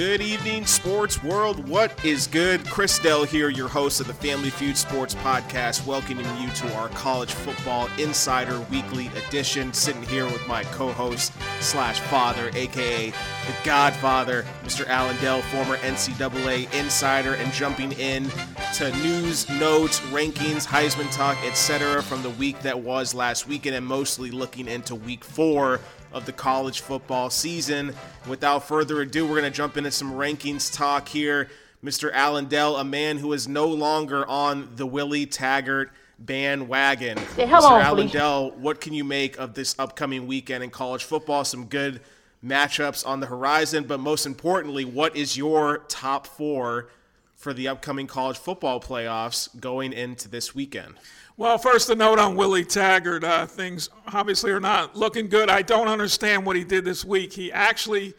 Good evening, sports world. What is good? Chris Dell here, your host of the Family Feud Sports Podcast, welcoming you to our college football insider weekly edition. Sitting here with my co-host slash father, aka the Godfather, Mr. Allen Dell, former NCAA insider, and jumping in to news, notes, rankings, Heisman talk, etc. from the week that was last weekend, and mostly looking into week four of the college football season. Without further ado, we're going to jump into some rankings talk here. Mr. Alan Dell, a man who is no longer on the Willie Taggart bandwagon. Yeah, hello, Mr. Alan Felicia. Dell, what can you make of this upcoming weekend in college football? Some good matchups on the horizon, but most importantly, what is your top four for the upcoming college football playoffs going into this weekend? Well, first a note on Willie Taggart. Uh, things obviously are not looking good. I don't understand what he did this week. He actually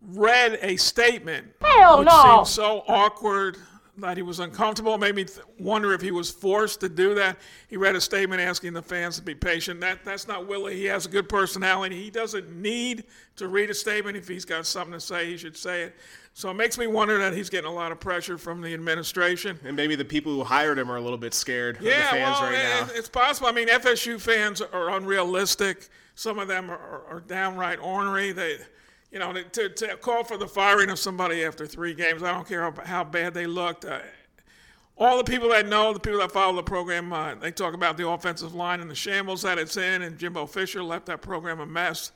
read a statement, Hell which no. seemed so awkward that he was uncomfortable. It Made me th- wonder if he was forced to do that. He read a statement asking the fans to be patient. That that's not Willie. He has a good personality. He doesn't need to read a statement. If he's got something to say, he should say it. So it makes me wonder that he's getting a lot of pressure from the administration. And maybe the people who hired him are a little bit scared of the Yeah, fans well, right now. it's possible. I mean, FSU fans are unrealistic. Some of them are, are, are downright ornery. They, you know, to, to call for the firing of somebody after three games, I don't care how, how bad they looked. Uh, all the people that know, the people that follow the program, uh, they talk about the offensive line and the shambles that it's in, and Jimbo Fisher left that program a mess.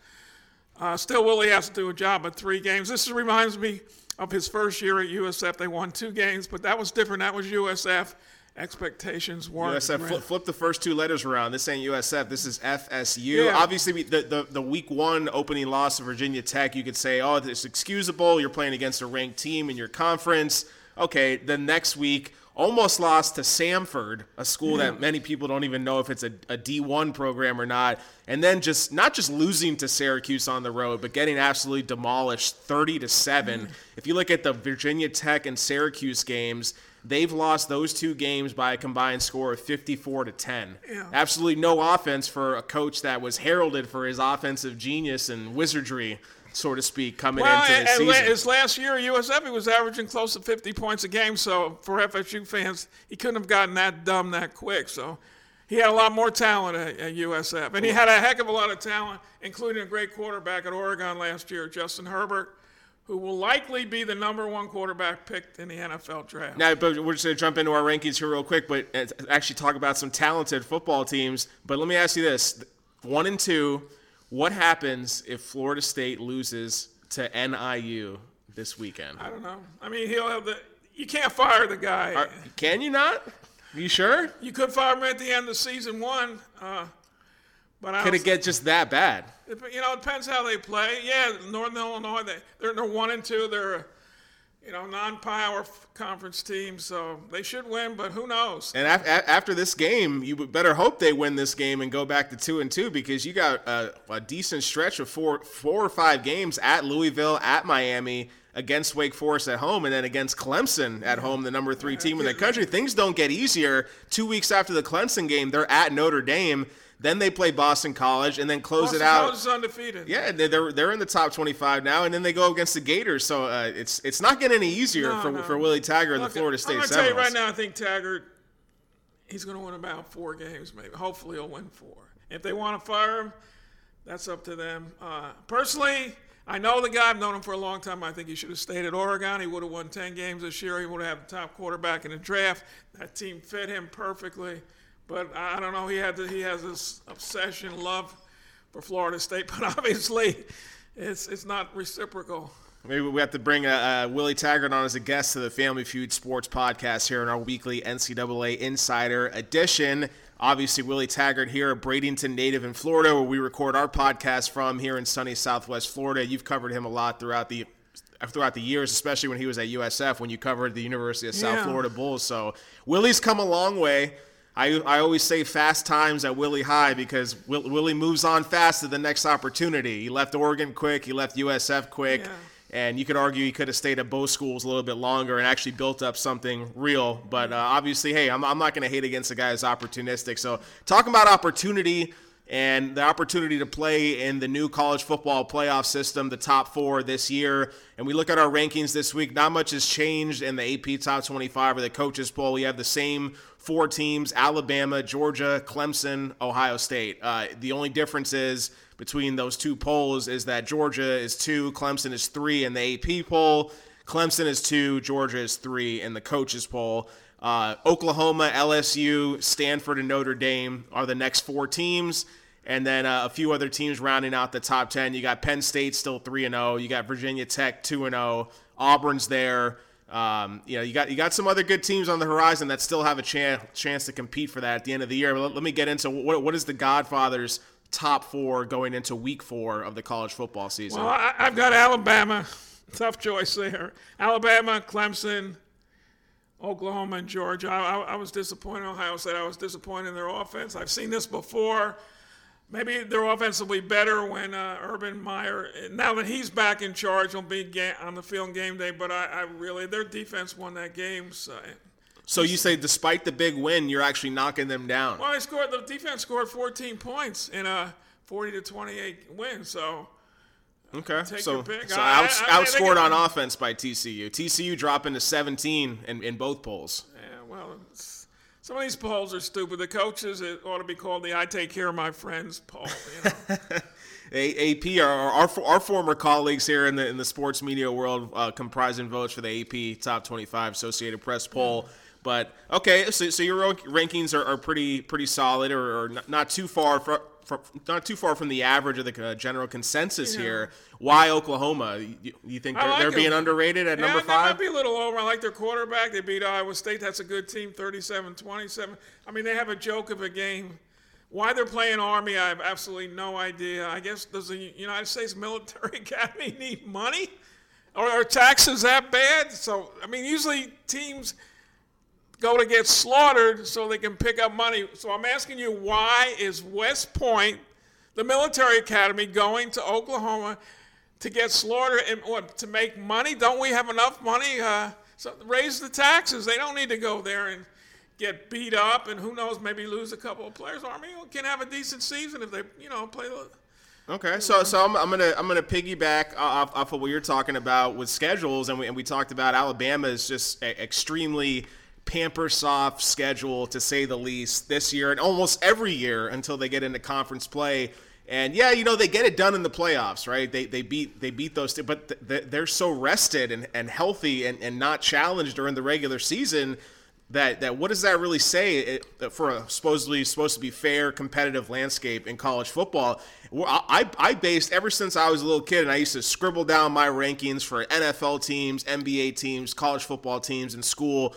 Uh, still, Willie has to do a job at three games. This reminds me of his first year at USF. They won two games, but that was different. That was USF. Expectations weren't. USF flip, flip the first two letters around. This ain't USF. This is FSU. Yeah. Obviously, we- the, the the week one opening loss to Virginia Tech, you could say, oh, it's excusable. You're playing against a ranked team in your conference. Okay, the next week, almost lost to Samford, a school that many people don't even know if it's a, a D1 program or not. And then just not just losing to Syracuse on the road, but getting absolutely demolished 30 to 7. Mm. If you look at the Virginia Tech and Syracuse games, they've lost those two games by a combined score of 54 to 10. Yeah. Absolutely no offense for a coach that was heralded for his offensive genius and wizardry, so to speak, coming Well, into and, this and season. his last year at USF, he was averaging close to 50 points a game. So for FSU fans, he couldn't have gotten that dumb that quick. So he had a lot more talent at, at USF, and he had a heck of a lot of talent, including a great quarterback at Oregon last year, Justin Herbert, who will likely be the number one quarterback picked in the NFL draft. Now, but we're just going to jump into our rankings here real quick, but uh, actually talk about some talented football teams. But let me ask you this: one and two, what happens if Florida State loses to NIU this weekend? I don't know. I mean, he'll have the. You can't fire the guy. Are- can you not? Are you sure? you could fire him at the end of season one, uh, but I Could it get just that bad? You know, it depends how they play. Yeah, Northern Illinois, they, they're, they're one and two. They're, you know, non-power f- conference team, so they should win. But who knows? And af- a- after this game, you better hope they win this game and go back to two and two because you got a, a decent stretch of four, four or five games at Louisville, at Miami, against Wake Forest at home, and then against Clemson at home, the number three team in the country. Things don't get easier. Two weeks after the Clemson game, they're at Notre Dame. Then they play Boston College and then close Boston it out. College is undefeated. Yeah, they- they're they're in the top 25 now, and then they go against the Gators. So uh, it's it's not getting any easier No, for, no. for Willie Taggart and the Florida State I'm to tell you right now, I think Taggart, he's going to win about four games, maybe. Hopefully, he'll win four. If they want to fire him, that's up to them. Uh, personally, I know the guy. I've known him for a long time. I think he should have stayed at Oregon. He would have won 10 games this year. He would have had the top quarterback in the draft. That team fit him perfectly. But I don't know. He had to, he has this obsession, love for Florida State. But obviously, it's it's not reciprocal. Maybe we have to bring uh, uh, Willie Taggart on as a guest to the Family Feud Sports Podcast here in our weekly NCAA Insider edition. Obviously, Willie Taggart here, a Bradenton native in Florida, where we record our podcast from here in sunny Southwest Florida. You've covered him a lot throughout the throughout the years, especially when he was at USF, when you covered the University of South Yeah. Florida Bulls. So Willie's come a long way. I, I always say fast times at Willie High because Will, Willie moves on fast to the next opportunity. He left Oregon quick. He left USF quick. Yeah. And you could argue he could have stayed at both schools a little bit longer and actually built up something real. But uh, obviously, hey, I'm, I'm not going to hate against a guy who's opportunistic. So, talking about opportunity, and the opportunity to play in the new college football playoff system, the top four this year. And we look at our rankings this week, not much has changed in the AP top 25 or the coaches poll. We have the same four teams Alabama, Georgia, Clemson, Ohio State. Uh, the only difference is between those two polls is that Georgia is two, Clemson is three in the AP poll. Clemson is two, Georgia is three in the coaches poll. Uh, Oklahoma, LSU, Stanford, and Notre Dame are the next four teams. And then uh, a few other teams rounding out the top 10. You got Penn State still 3 and 0. You got Virginia Tech 2 and 0. Auburn's there. Um, you know, you got you got some other good teams on the horizon that still have a chance chance to compete for that at the end of the year. Let, let me get into what what is the Godfather's top four going into Week Four of the college football season. Well, I, I've got Alabama. Tough choice there. Alabama, Clemson, Oklahoma, and Georgia. I, I, I was disappointed in Ohio State. I was disappointed in their offense. I've seen this before. Maybe their offense will be better when uh, Urban Meyer, now that he's back in charge, will be ga- on the field on game day. But I, I really, their defense won that game. So, So you say, despite the big win, you're actually knocking them down. well, they scored. The defense scored 14 points in a 40 to 28 win. So Okay, Take so, so I- outs, I- I outscored on offense by TCU. TCU dropping to 17 in, in both polls. Yeah, well, some of these polls are stupid. The coaches, it ought to be called the "I take care of my friends" poll. You know? A- AP, our, our our former colleagues here in the in the sports media world, uh, comprising votes for the AP Top 25 Associated Press poll. But okay, so, so your rankings are, are pretty pretty solid, or, or not, not too far from, from not too far from the average of the uh, general consensus Yeah. here. Why Oklahoma? You, you think they're, like they're being underrated at yeah, number they might five? be a little over. I like their quarterback. They beat Iowa State. That's a good team, 37-27. I mean, they have a joke of a game. Why they're playing Army, I have absolutely no idea. I guess does the United States Military Academy need money, or are taxes that bad? So I mean, usually teams go to get slaughtered so they can pick up money. So I'm asking you, why is West Point, the military academy, going to Oklahoma to get slaughtered and what to make money? Don't we have enough money? Uh, so raise the taxes. They don't need to go there and get beat up and who knows, maybe lose a couple of players. Army can have a decent season if they, you know, play. Okay, so so I'm, I'm gonna I'm gonna piggyback off, off of what you're talking about with schedules, and we and we talked about Alabama is just extremely pamper soft schedule to say the least this year, and almost every year until they get into conference play. And yeah, you know they get it done in the playoffs, right? They, they beat they beat those, two, but th- th- they're so rested and, and healthy and, and not challenged during the regular season that that what does that really say it, for a supposedly supposed to be fair competitive landscape in college football I, I based ever since I was a little kid and I used to scribble down my rankings for NFL teams NBA teams college football teams in school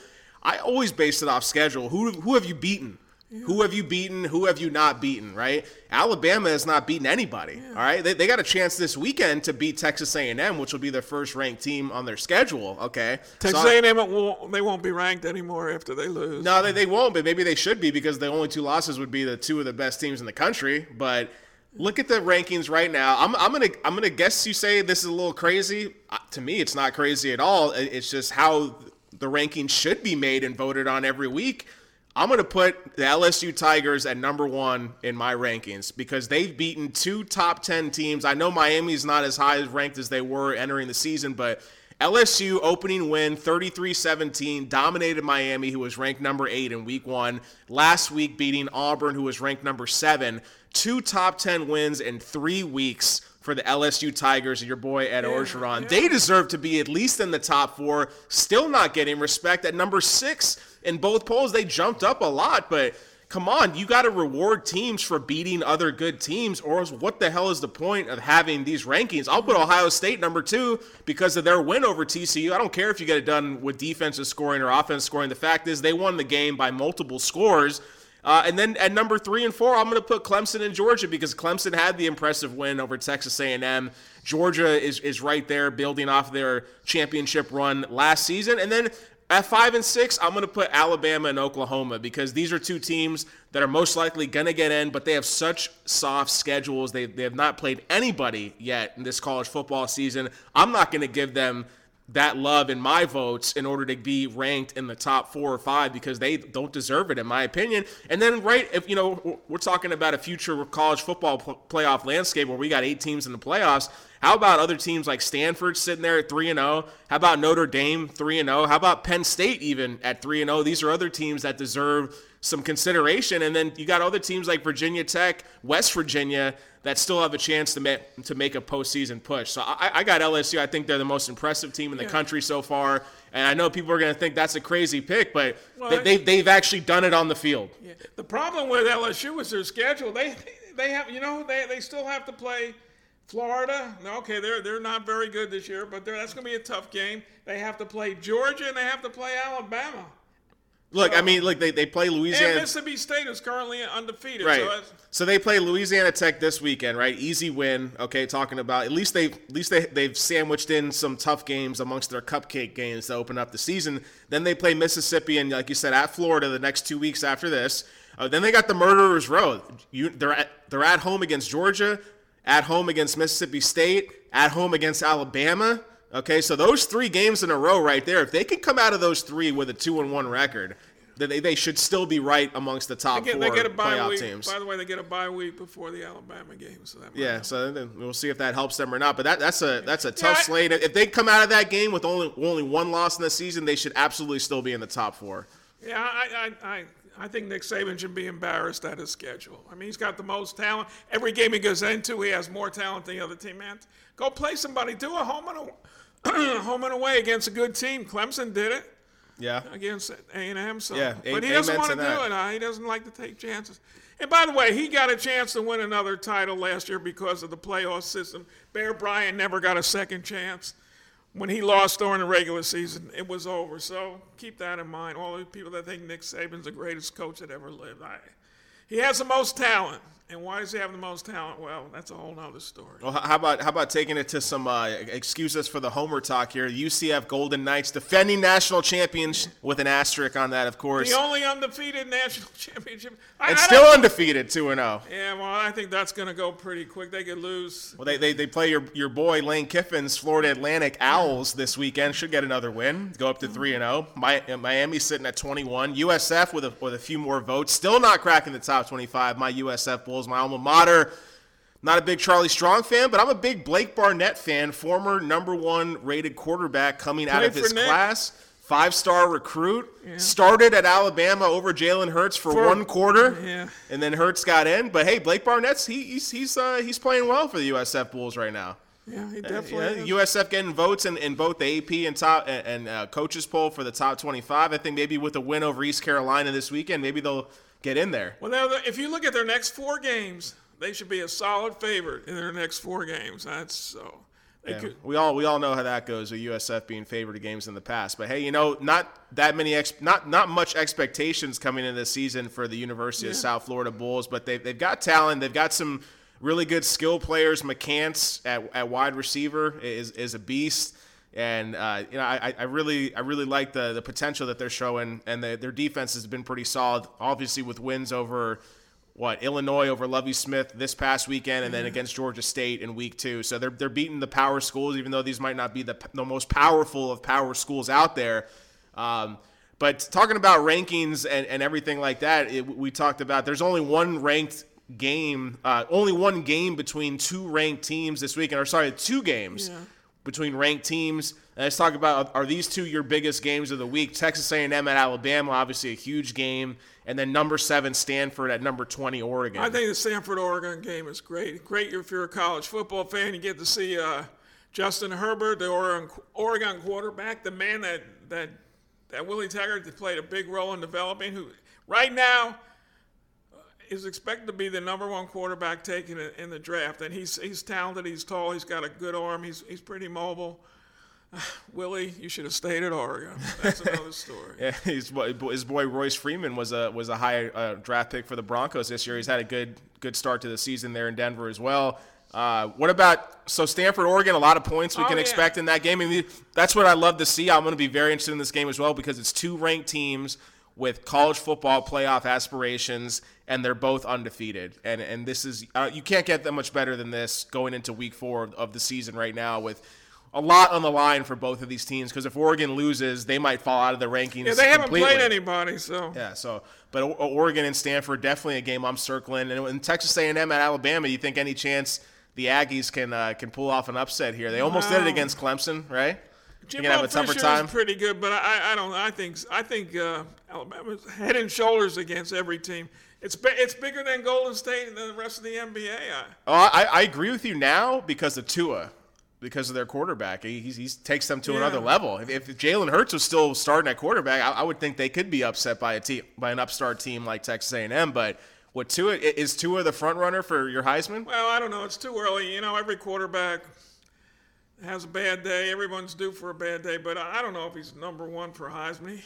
I always base it off schedule who who have you beaten who have you beaten who have you not beaten right Alabama has not beaten anybody all right they, they got a chance this weekend to beat Texas A&M which will be their first ranked team on their schedule okay Texas So A&M won't, they won't be ranked anymore after they lose. no, they, they won't, but maybe they should be because the only two losses would be the two of the best teams in the country. But look at the rankings right now. I'm, I'm gonna I'm gonna guess you say this is a little crazy. Uh, to me, it's not crazy at all. It- It's just how the rankings should be made and voted on every week. I'm gonna put the LSU Tigers at number one in my rankings because they've beaten two top ten teams. I know Miami's not as high ranked as they were entering the season, but LSU opening win 33-17 dominated Miami who was ranked number 8 in week 1 last week beating Auburn who was ranked number 7 two top 10 wins in 3 weeks for the LSU Tigers and your boy Ed Orgeron yeah. they deserve to be at least in the top 4 still not getting respect at number 6 in both polls they jumped up a lot but come on, you got to reward teams for beating other good teams, or else what the hell is the point of having these rankings? I'll put Ohio State number two because of their win over TCU. I don't care if you get it done with defensive scoring or offense scoring. The fact is, they won the game by multiple scores. Uh, and then at number three and four, I'm going to put Clemson and Georgia because Clemson had the impressive win over Texas A&M. Georgia is is right there, building off their championship run last season, and then at five and six, I'm going to put Alabama and Oklahoma because these are two teams that are most likely going to get in, but they have such soft schedules. They, they have not played anybody yet in this college football season. I'm not going to give them that love in my votes in order to be ranked in the top four or five because they don't deserve it in my opinion. And then right if you know we're talking about a future college football playoff landscape where we got eight teams in the playoffs. How about other teams like Stanford sitting there at 3 and 0? How about Notre Dame 3 and 0? How about Penn State even at 3 and 0? These are other teams that deserve some consideration. And then you got other teams like Virginia Tech, West Virginia that still have a chance to make to make a postseason push. So I, I got LSU. I think they're the most impressive team in the yeah. country so far. And I know people are going to think that's a crazy pick, but well, they, they've, they've actually done it on the field. Yeah. The problem with LSU is their schedule. They they have you know they, they still have to play Florida. Okay, they're they're not very good this year, but that's going to be a tough game. They have to play Georgia and they have to play Alabama. Look, so, I mean, look, they, they play Louisiana. And Mississippi State is currently undefeated. Right. So, so, they play Louisiana Tech this weekend, right? Easy win. Okay, talking about at least they at least they they've sandwiched in some tough games amongst their cupcake games to open up the season. Then they play Mississippi and, like you said, at Florida the next two weeks after this. Uh, then they got the Murderers Row. You, they're at they're at home against Georgia, at home against Mississippi State, at home against Alabama. Okay, so those three games in a row right there, if they can come out of those three with a two and one record, then they, they should still be right amongst the top they get, four they get a bye playoff week. teams. By the way, they get a bye week before the Alabama game, so that yeah. So then we'll see if that helps them or not. But that, that's a that's a tough yeah, slate. If they come out of that game with only only one loss in the season, they should absolutely still be in the top four. Yeah, I, I, I I think Nick Saban should be embarrassed at his schedule. I mean, he's got the most talent. Every game he goes into, he has more talent than the other team. Man, go play somebody. Do a home and away, home and away against a good team. Clemson did it. Yeah. Against A and M. So. Yeah. But he doesn't want to, do it. Uh, he doesn't like to take chances. And by the way, he got a chance to win another title last year because of the playoff system. Bear Bryant never got a second chance when he lost during the regular season, it was over. So keep that in mind. All the people that think Nick Saban's the greatest coach that ever lived, I, he has the most talent. And why does he have the most talent? Well, that's a whole nother story. Well, how about how about taking it to some uh, excuses for the homer talk here? UCF Golden Knights defending national champions with an asterisk on that, of course. The only undefeated national championship. I, it's I still undefeated, two and zero. Oh. Yeah, well, I think that's going to go pretty quick. They could lose. Well, they, they, they play your your boy Lane Kiffin's Florida Atlantic Owls this weekend. Should get another win. Go up to three and zero. Oh. Miami sitting at twenty one. USF with a with a few more votes, still not cracking the top twenty five. My USF Bulls, my alma mater not a big Charlie Strong fan, but I'm a big Blake Barnett fan, former number one rated quarterback coming out of his Nick. class. Five star recruit. Yeah. Started at Alabama over Jalen Hurts for, for, one quarter, yeah. and then Hurts got in. But hey, Blake Barnett's he, he's he's uh, he's playing well for the USF Bulls right now. Yeah, he definitely. Uh, USF getting votes in, in both the AP and top and, and uh, coaches poll for the top 25. I think maybe with a win over East Carolina this weekend, maybe they'll get in there. Well, now if you look at their next four games, they should be a solid favorite in their next four games. That's so. Yeah, could, we all we all know how that goes with USF being favored games in the past. But hey, you know, not that many ex, not not much expectations coming in this season for the University yeah. of South Florida Bulls. But they've they've got talent. They've got some really good skill players. McCants at, at wide receiver is is a beast. And uh, you know, I, I really I really like the the potential that they're showing, and the, their defense has been pretty solid. Obviously, with wins over what Illinois over Lovie Smith this past weekend, and then against Georgia State in week two. So they're they're beating the power schools, even though these might not be the the most powerful of power schools out there. Um, but talking about rankings and, and everything like that, it, we talked about there's only one ranked game, uh, only one game between two ranked teams this weekend, or sorry, two games yeah. Between ranked teams. And let's talk about are these two your biggest games of the week? Texas A&M at Alabama, obviously a huge game and then number seven Stanford at number 20 Oregon. I think the Stanford Oregon game is great. Great if you're a college football fan. You get to see uh, Justin Herbert, the Oregon, Oregon quarterback, the man that that that Willie Taggart played a big role in developing. Who right now is expected to be the number one quarterback taken in the draft, and he's he's talented. He's tall. He's got a good arm. He's he's pretty mobile. Willie, you should have stayed at Oregon. That's another story. yeah, his, his boy Royce Freeman was a was a high uh, draft pick for the Broncos this year. He's had a good good start to the season there in Denver as well. Uh, what about so Stanford, Oregon? A lot of points we oh, can yeah. expect in that game. I mean, that's what I love to see. I'm going to be very interested in this game as well because it's two ranked teams with college football playoff aspirations, and they're both undefeated. And and this is uh, you can't get that much better than this going into Week Four of the season right now with a lot on the line for both of these teams because if Oregon loses, they might fall out of the rankings. Yeah, they haven't completely. played anybody, so Yeah, so but O- Oregon and Stanford definitely a game I'm circling, and in Texas A&M at Alabama, you think any chance the Aggies can uh, can pull off an upset here? They almost did it against Clemson, right? Jimbo can have a tougher Fisher time. is pretty good, but I, I don't. I think I think uh, Alabama's head and shoulders against every team. It's it's bigger than Golden State and the rest of the NBA. I, Oh, I, I agree with you now because of Tua, because of their quarterback. He, he, takes them to Yeah. another level. If, if Jalen Hurts was still starting at quarterback, I, I would think they could be upset by a team by an upstart team like Texas A&M. But what Tua is Tua the front runner for your Heisman? well, I don't know. It's too early. You know, every quarterback has a bad day. Everyone's due for a bad day, but I, don't know if he's number one for Heisman. He,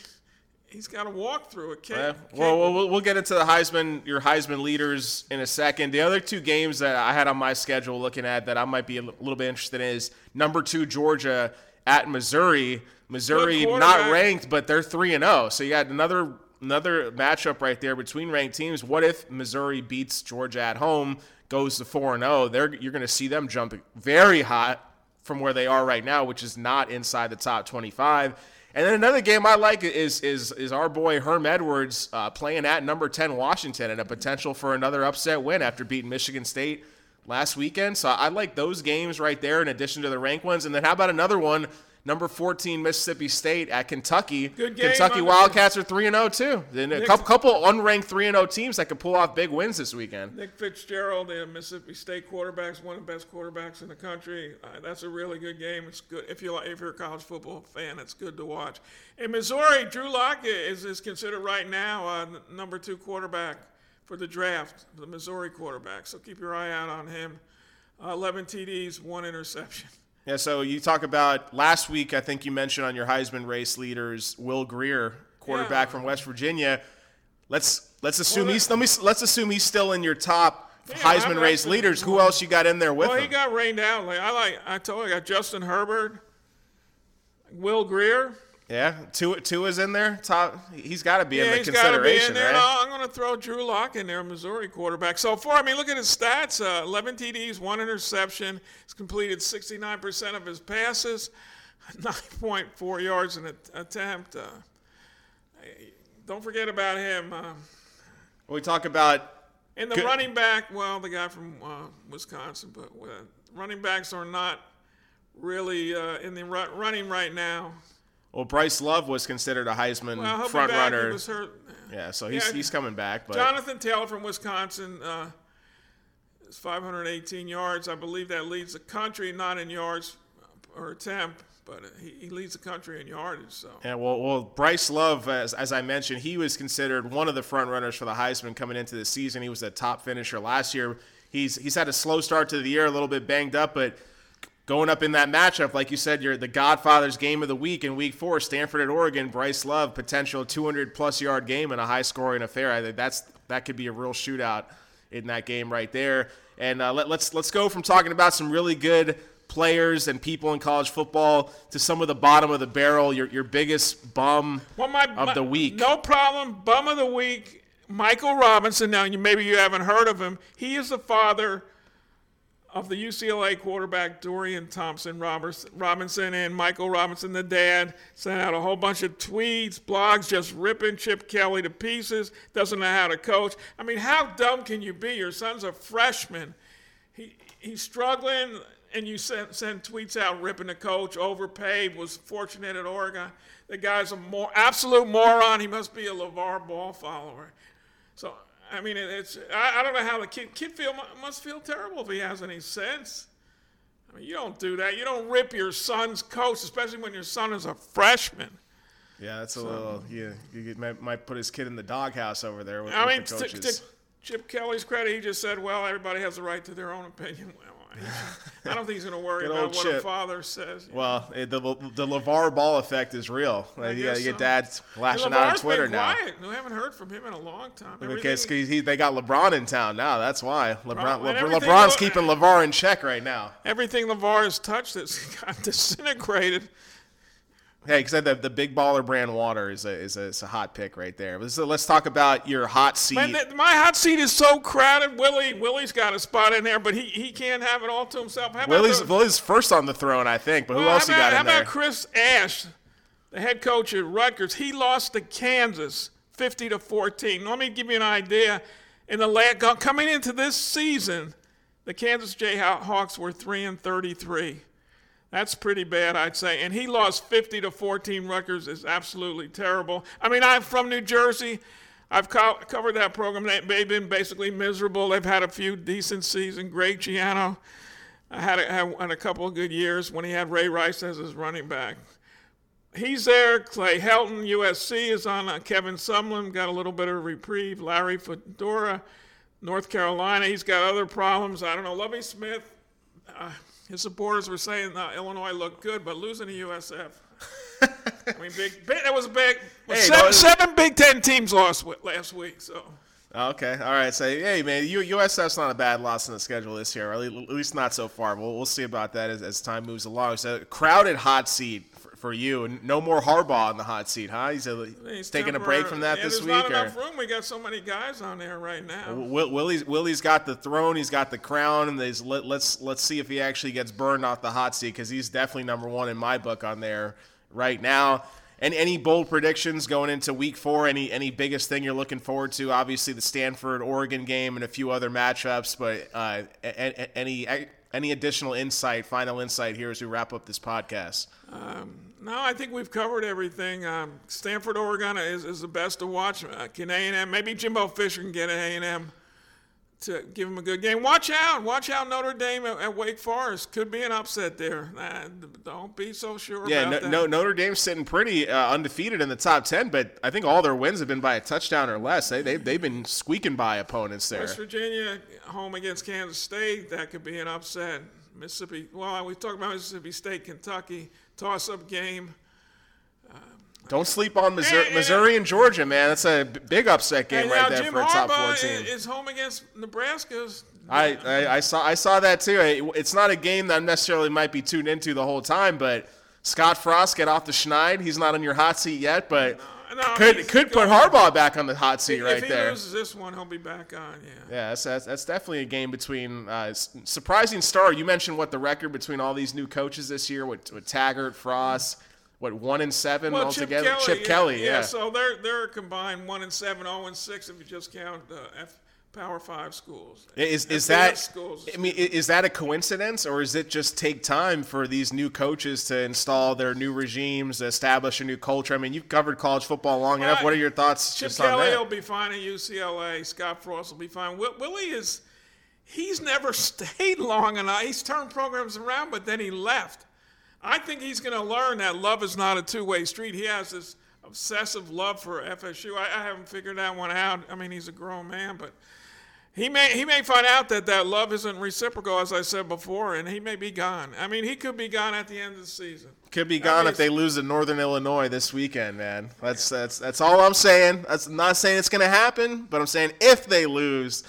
he's got to walk through it. Yeah. Well, well, we'll we'll get into the Heisman, your Heisman leaders in a second. The other two games that I had on my schedule looking at that I might be a little bit interested in is number two Georgia at Missouri. Missouri not ranked, but they're three and zero. So you got another another matchup right there between ranked teams. What if Missouri beats Georgia at home, goes to four and zero? They're you're going to see them jump very hot from where they are right now, which is not inside the top 25. And then another game I like is is is our boy Herm Edwards uh, playing at number 10 Washington and a potential for another upset win after beating Michigan State last weekend. So I like those games right there in addition to the ranked ones. And then how about another one? Number 14 Mississippi State at Kentucky. Good game Kentucky Wildcats are 3 and 0 too. Then a couple, couple unranked 3 and 0 teams that could pull off big wins this weekend. Nick Fitzgerald, the Mississippi State quarterback's one of the best quarterbacks in the country. Uh, that's a really good game. It's good if you like, if you're a college football fan. It's good to watch. In Missouri, Drew Lock is is considered right now uh, number two quarterback for the draft, the Missouri quarterback. So keep your eye out on him. Uh, 11 TDs, one interception. Yeah, so you talk about last week. I think you mentioned on your Heisman race leaders, Will Grier, quarterback Yeah. from West Virginia. Let's let's assume Well, he's let me let's assume he's still in your top Yeah, Heisman race leaders. Who else you got in there with Well, him? he got rained out. Like I like, I told you, I got Justin Herbert, Will Grier. Yeah, Tua Tua's in there. Top, he's got to be in the he's to be in consideration, there. right? No, I'm going to throw Drew Lock in there, Missouri quarterback. So far, I mean, look at his stats: uh, 11 TDs, one interception. He's completed 69% of his passes, 9.4 yards in an attempt. Uh, don't forget about him. Uh, We talk about and the running back, well, the guy from uh, Wisconsin, but uh, running backs are not really uh, in the ru- running right now. Well, Bryce Love was considered a Heisman Well, he'll front be back. runner. He was hurt. yeah, so he's Yeah, he's coming back, but Jonathan Taylor from Wisconsin uh, is 518 yards. I believe that leads the country, not in yards or attempt, but he, he leads the country in yardage. So Yeah, well, well, Bryce Love, as, as I mentioned, he was considered one of the front runners for the Heisman coming into the season. He was a top finisher last year. He's he's had a slow start to the year, a little bit banged up, but going up in that matchup, like you said, you're the Godfather's game of the week in Week Four, Stanford at Oregon. Bryce Love, potential 200 plus yard game and a high scoring affair. I think that's that could be a real shootout in that game right there. And uh, let, let's let's go from talking about some really good players and people in college football to some of the bottom of the barrel. Your your biggest bum well, my, of my- the week. no problem. Bum of the week, Michael Robinson. Now, you, maybe you haven't heard of him. He is the father of the UCLA quarterback Dorian Thompson Robinson and Michael Robinson, the dad, sent out a whole bunch of tweets, blogs, just ripping Chip Kelly to pieces. Doesn't know how to coach. I mean, how dumb can you be? Your son's a freshman. He he's struggling, and you send send tweets out ripping the coach, overpaid, was fortunate at Oregon. The guy's a more absolute moron. He must be a LeVar Ball follower. So I mean, it's I, I don't know how the kid kid feel must feel terrible if he has any sense. I mean, you don't do that. You don't rip your son's coach, especially when your son is a freshman. Yeah, that's a little. Yeah, you get- might, might put his kid in the doghouse over there with, I with mean, the to, coaches. to Chip Kelly's credit, he just said, "Well, everybody has the right to their own opinion." Well, I don't think he's going to worry about what a father says. well, it, the the Levar Ball effect is real. Like, you, got, get so. dads lashing out on Twitter now. quiet. We haven't heard from him in a long time. Because he, they got LeBron in town now. That's why LeBron, Well, and Le- LeBron's keeping LeVar in check right now. everything LeVar has touched has got disintegrated. Hey, because the, the big baller brand water is a, is a, is a hot pick right there. So let's talk about your hot seat. Man, my hot seat is so crowded. Willie Willie's got a spot in there, but he, he can't have it all to himself. How Willie's, the, Willie's first on the throne, I think, but who well, else you got how in there? How about Chris Ash, the head coach at Rutgers? He lost to Kansas 50 to 14. Let me give you an idea. In the last, coming into this season, the Kansas Jayhawks were 3 and 33. That's pretty bad, I'd say. And he lost 50 to 14. Rutgers is absolutely terrible. I mean, I'm from New Jersey. I've co- covered that program. They've been basically miserable. They've had a few decent seasons. Greg Schiano had a, had a couple of good years when he had Ray Rice as his running back. He's there. Clay Helton, USC, is on. Uh, Kevin Sumlin got a little bit of reprieve. Larry Fedora, North Carolina, he's got other problems. I don't know. Lovie Smith. Uh, his supporters were saying uh, Illinois looked good, but losing to USF. I mean, big, big. That was big. Well, hey, seven, no, seven, Big Ten teams lost last week, so. Okay, all right. So, hey, man, USF's not a bad loss in the schedule this year, at least not so far. We'll, we'll see about that as, as time moves along. So, crowded hot seat for you. And no more Harbaugh in the hot seat, huh? He's, a, he's taking a break from that yeah, this there's week. There's not enough room. We got so many guys on there right now. Will, Willie's Willie's got the throne. He's got the crown, and let, let's let's see if he actually gets burned off the hot seat because he's definitely number one in my book on there right now. And any bold predictions going into week four? Any any biggest thing you're looking forward to? Obviously, the Stanford Oregon game and a few other matchups, but uh, any any additional insight, final insight here as we wrap up this podcast? Um, no, I think we've covered everything. Um, Stanford, Oregon is, is the best to watch. Uh, can A&M, maybe Jimbo Fisher can get an A&M to give him a good game. Watch out. Watch out Notre Dame at, at Wake Forest. Could be an upset there. Uh, don't be so sure yeah, no, no, Notre Dame's sitting pretty uh, undefeated in the top 10, but I think all their wins have been by a touchdown or less. They, they, they've been squeaking by opponents there. West Virginia home against Kansas State. That could be an upset. Mississippi, well, we talked about Mississippi State, Kentucky, toss up game. Don't sleep on Missouri, and, Missouri and Georgia, man. That's a big upset game right there Jim for a top four team. Is home against Nebraska. I, I, I, saw I saw that too. It's not a game that I necessarily might be tuned into the whole time, but Scott Frost get off the schneid. He's not on your hot seat yet, but no, no, could could put Harbaugh back on the hot seat if, right if there. If he loses this one, he'll be back on. Yeah. Yeah, that's, that's, that's definitely a game between uh, surprising star. You mentioned what the record between all these new coaches this year with, with Taggart, Frost what one and seven well, altogether? Chip Kelly, Chip yeah, Kelly, yeah. yeah. So they're they're combined one and seven, zero and six if you just count the F Power Five schools. Is is that? Schools. I mean, is that a coincidence, or is it just take time for these new coaches to install their new regimes, establish a new culture? I mean, you've covered college football long well, enough. What are your thoughts? Chip just Kelly on that? will be fine at UCLA. Scott Frost will be fine. Willie is. He's never stayed long enough. He's turned programs around, but then he left. I think he's going to learn that love is not a two way street. He has this obsessive love for FSU. I, I, haven't figured that one out. I mean, he's a grown man, but he may he may find out that that love isn't reciprocal, as I said before, and he may be gone. I mean, he could be gone at the end of the season. Could be gone if they lose in Northern Illinois this weekend, man. That's that's that's all I'm saying. That's I'm not saying it's going to happen, but I'm saying if they lose,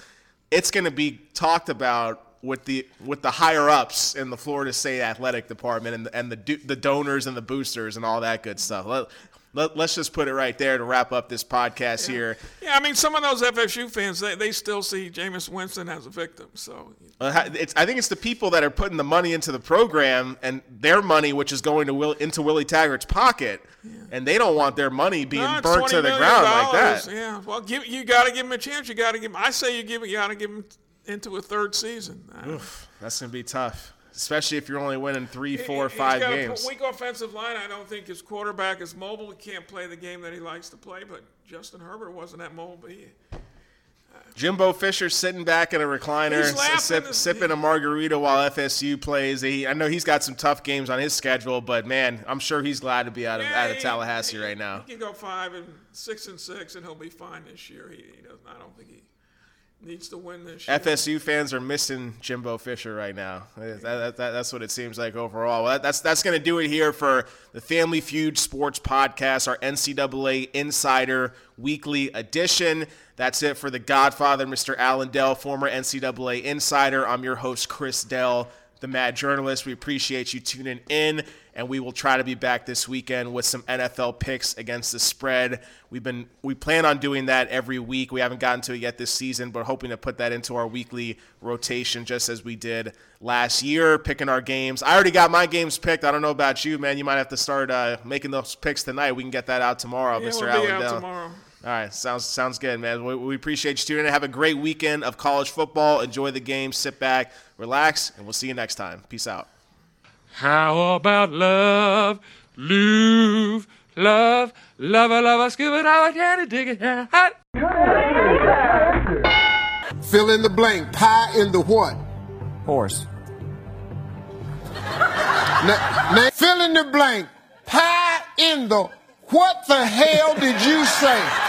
it's going to be talked about with the with the higher ups in the Florida State athletic department and the, and the the donors and the boosters and all that good stuff. Let, let, us just put it right there to wrap up this podcast yeah. here. Yeah, I mean, some of those FSU fans they, they still see Jameis Winston as a victim. So uh, it's, I think it's the people that are putting the money into the program and their money, which is going to Will, into Willie Taggart's pocket, yeah. and they don't want their money being no, burnt to the ground like that. Yeah, well, give, you got to give him a chance. You got to give. Them, I say you give. You got to give him into a third season. Oof, that's going to be tough, especially if you're only winning three, four, he, five games. A weak offensive line. I don't think his quarterback is mobile. He can't play the game that he likes to play. But Justin Herbert wasn't that mobile. He, uh, Jimbo Fisher sitting back in a recliner, sip, sipping a margarita while FSU plays. He, I know he's got some tough games on his schedule, but man, I'm sure he's glad to be out of yeah, out of Tallahassee he, right now. He can go five and six and six, and he'll be fine this year. He, he doesn't. I don't think he needs to win this year. FSU fans are missing Jimbo Fisher right now. That, that, that, that's what it seems like overall. That's that's going to do it here for the Family Feud Sports Podcast, our NCAA Insider Weekly Edition. That's it for the Godfather, Mr. Allen Dell, former NCAA Insider. I'm your host, Chris Dell. The Mad Journalist. We appreciate you tuning in, and we will try to be back this weekend with some NFL picks against the spread. We've been we plan on doing that every week. We haven't gotten to it yet this season, but hoping to put that into our weekly rotation, just as we did last year, picking our games. I already got my games picked. I don't know about you, man. You might have to start uh, making those picks tonight. We can get that out tomorrow, Yeah, Mr. we'll tomorrow. All right, sounds sounds good, man. We, we appreciate you tuning in. Have a great weekend of college football. Enjoy the game. Sit back, relax, and we'll see you next time. Peace out. How about love, love, love, love, love, scuba dive, can't dig it hot. Fill in the blank. Pie in the what? Horse. Na- na- fill in the blank. Pie in the what the hell did you say?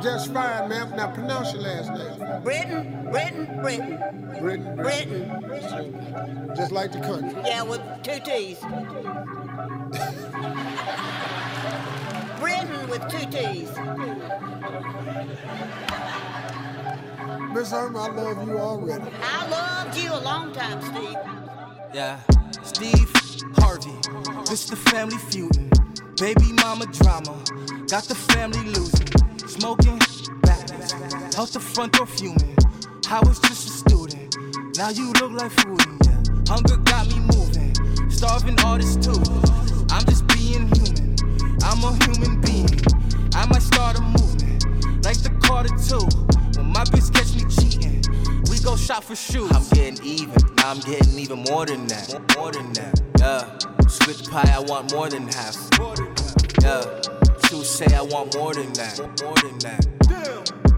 I'm just fine, ma'am. Now pronounce your last name. Britain, Britain, Britain. Britain. Britain. Just like the country. Yeah, with two T's. Britain with two T's. Miss Irma, I love you already. I loved you a long time, Steve. Yeah. Steve Harvey. This the family feuding. Baby mama drama. Got the family losing. Smoking backwards. Out the front door fuming. I was just a student. Now you look like foodie. Yeah. Hunger got me moving. Starving artist too. I'm just being human. I'm a human being. I might start a movement. Like the Carter 2. When my bitch catch me cheating. We go shop for shoes. I'm getting even. Now I'm getting even more than that. More, more than that. Yeah. Split the pie, I want more than half. Yeah. Shoes say I want more than that. More than that.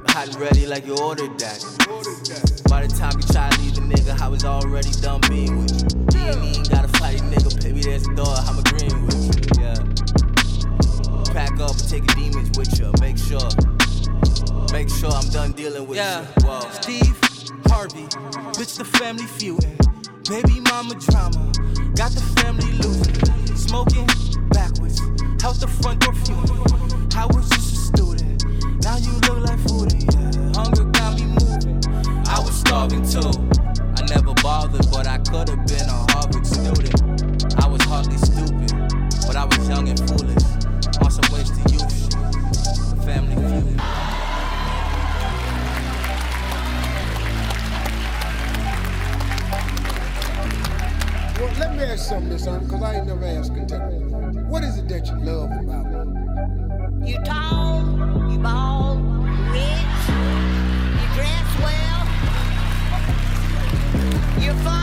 Hot and ready like you ordered that. By the time you try to leave a nigga, I was already done being with you. You ain't even gotta fight a nigga, baby, there's the door, I'm agreeing with you. Yeah. Pack up and take your demons with you. Make sure. Make sure I'm done dealing with Yeah. you. Whoa. Steve Harvey, bitch, the family feuding. Baby mama drama, got the family losing. Smoking backwards, out the front door fuming. I was just a student, now you look like foodie. Yeah. Hunger got me moving. I was starving too. I never bothered, but I could have been a ask something, Miss because I ain't never asked Kentucky. What is it that you love about me? You tall, you bald, rich, you dress well, you're stay